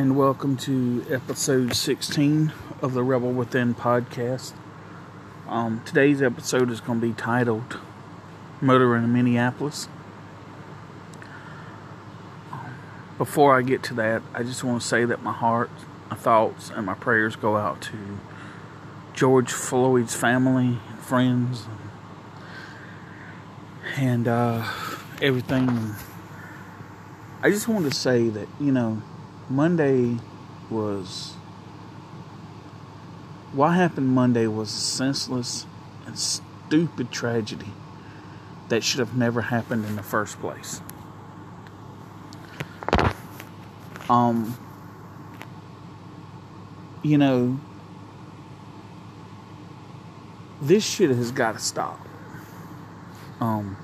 and welcome to episode 16 of the Rebel Within podcast. Um, today's episode is going to be titled Murder in Minneapolis. Before I get to that, I just want to say that my heart, my thoughts, and my prayers go out to George Floyd's family, and friends, and uh, everything. I just want to say that, you know, Monday was. What happened Monday was a senseless and stupid tragedy that should have never happened in the first place. Um, you know, this shit has got to stop. Um,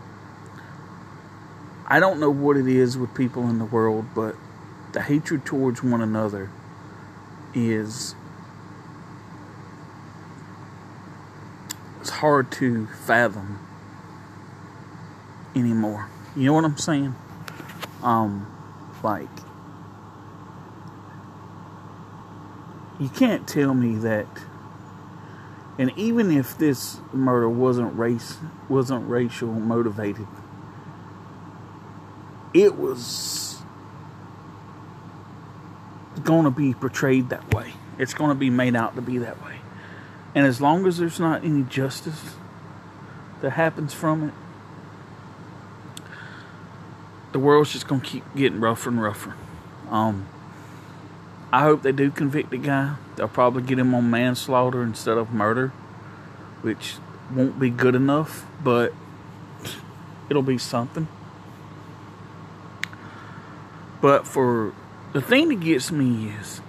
I don't know what it is with people in the world, but the hatred towards one another is it's hard to fathom anymore. You know what I'm saying? Um, like you can't tell me that and even if this murder wasn't race wasn't racial motivated it was going to be portrayed that way. It's going to be made out to be that way. And as long as there's not any justice that happens from it, the world's just going to keep getting rougher and rougher. Um, I hope they do convict the guy. They'll probably get him on manslaughter instead of murder, which won't be good enough, but it'll be something. But for the thing that gets me is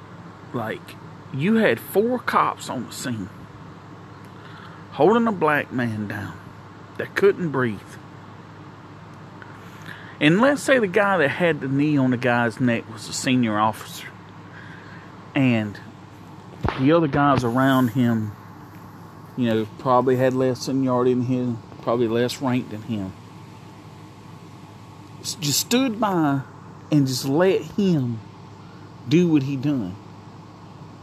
like you had four cops on the scene holding a black man down that couldn't breathe. And let's say the guy that had the knee on the guy's neck was a senior officer. And the other guys around him, you know, probably had less seniority than him, probably less rank than him. Just stood by and just let him do what he done.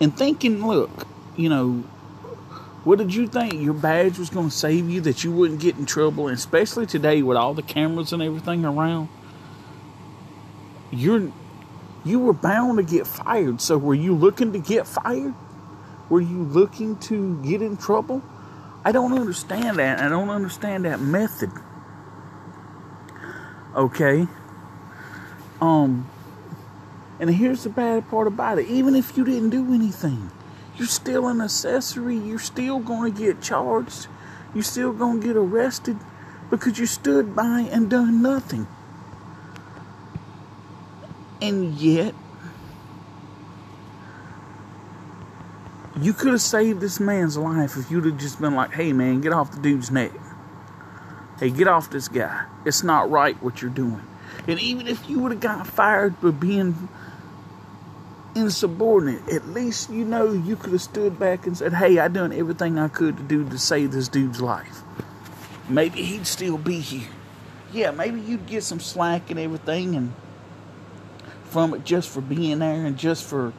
And thinking, look, you know, what did you think? Your badge was going to save you, that you wouldn't get in trouble, and especially today with all the cameras and everything around. You're you were bound to get fired. So were you looking to get fired? Were you looking to get in trouble? I don't understand that. I don't understand that method. Okay. Um, and here's the bad part about it. Even if you didn't do anything, you're still an accessory. You're still going to get charged. You're still going to get arrested because you stood by and done nothing. And yet, you could have saved this man's life if you'd have just been like, hey man, get off the dude's neck. Hey, get off this guy. It's not right what you're doing. And even if you would have got fired for being insubordinate, at least you know you could have stood back and said, Hey, I done everything I could to do to save this dude's life. Maybe he'd still be here. Yeah, maybe you'd get some slack and everything and from it just for being there and just for,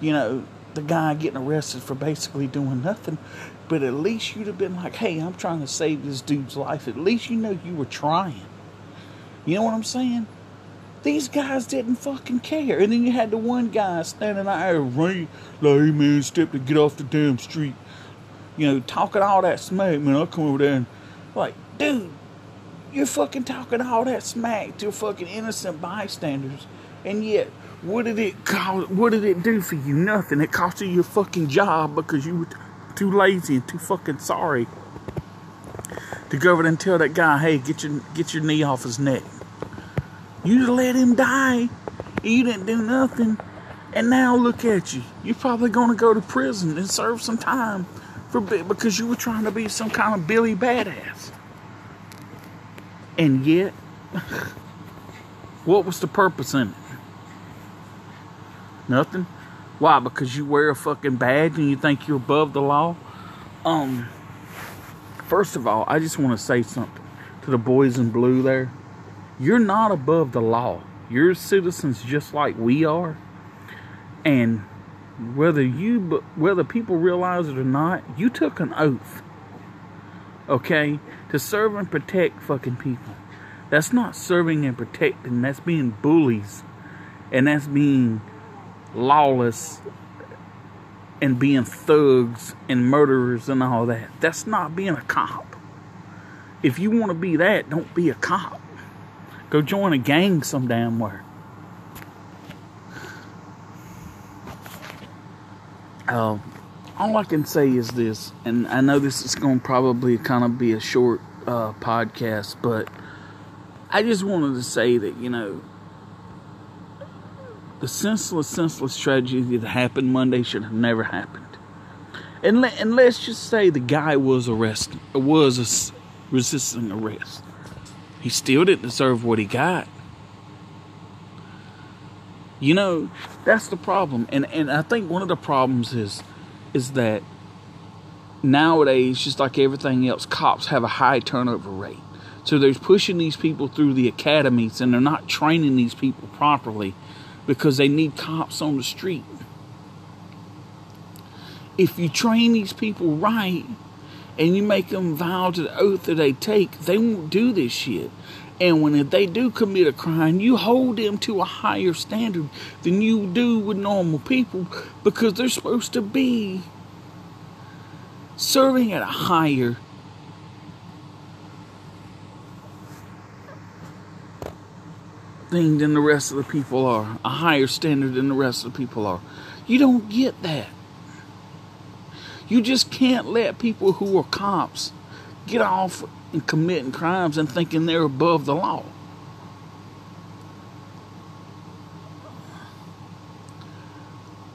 you know, the guy getting arrested for basically doing nothing. But at least you'd have been like, hey, I'm trying to save this dude's life. At least you know you were trying. You know what I'm saying? These guys didn't fucking care. And then you had the one guy standing out there, right, like, hey man, step to get off the damn street. You know, talking all that smack, man. I'll come over there and, like, dude, you're fucking talking all that smack to fucking innocent bystanders. And yet, what did it cause? What did it do for you? Nothing. It cost you your fucking job because you were t- too lazy and too fucking sorry to go over there and tell that guy, "Hey, get your get your knee off his neck." You let him die. You didn't do nothing, and now look at you. You're probably gonna go to prison and serve some time for because you were trying to be some kind of Billy badass. And yet, what was the purpose in it? Nothing. Why? Because you wear a fucking badge and you think you're above the law? Um, first of all, I just want to say something to the boys in blue there. You're not above the law. You're citizens just like we are. And whether you whether people realize it or not, you took an oath. Okay? To serve and protect fucking people. That's not serving and protecting, that's being bullies. And that's being lawless and being thugs and murderers and all that. That's not being a cop. If you want to be that, don't be a cop. Go join a gang some damn where. Uh, all I can say is this, and I know this is going to probably kind of be a short uh, podcast, but I just wanted to say that, you know, the senseless, senseless tragedy that happened Monday should have never happened. And, let, and let's just say the guy was arrested, was a, resisting arrest. He still didn't deserve what he got. You know, that's the problem. And and I think one of the problems is is that nowadays, just like everything else, cops have a high turnover rate. So they're pushing these people through the academies and they're not training these people properly because they need cops on the street. If you train these people right and you make them vow to the oath that they take, they won't do this shit. And when they do commit a crime, you hold them to a higher standard than you do with normal people because they're supposed to be serving at a higher thing than the rest of the people are, a higher standard than the rest of the people are. You don't get that. You just can't let people who are cops get off and committing crimes and thinking they're above the law.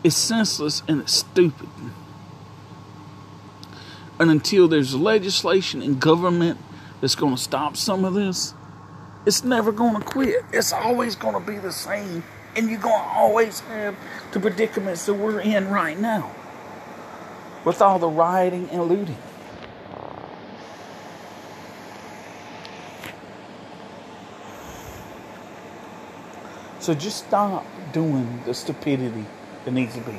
It's senseless and it's stupid. And until there's legislation and government that's going to stop some of this, it's never going to quit. It's always going to be the same. And you're going to always have the predicaments that we're in right now with all the rioting and looting. So just stop doing the stupidity that needs to be.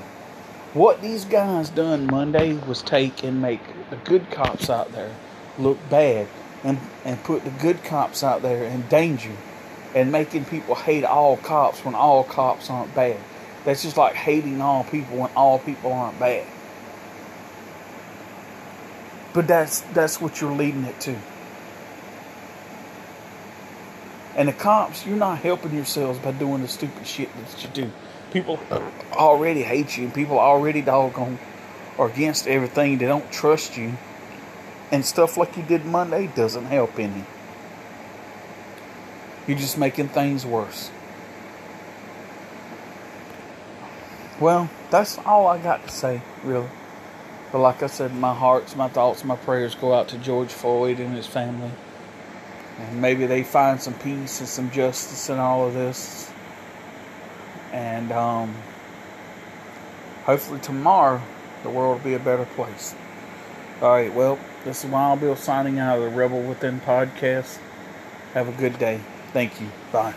What these guys done Monday was take and make the good cops out there look bad and, and put the good cops out there in danger and making people hate all cops when all cops aren't bad. That's just like hating all people when all people aren't bad. But that's that's what you're leading it to. And the cops, you're not helping yourselves by doing the stupid shit that you do. People already hate you. And people already doggone or against everything. They don't trust you. And stuff like you did Monday doesn't help any. You're just making things worse. Well, that's all I got to say, really. But like I said, my hearts, my thoughts, my prayers go out to George Floyd and his family. And maybe they find some peace and some justice in all of this. And um, hopefully tomorrow the world will be a better place. All right, well, this is Wild Bill signing out of the Rebel Within podcast. Have a good day. Thank you. Bye.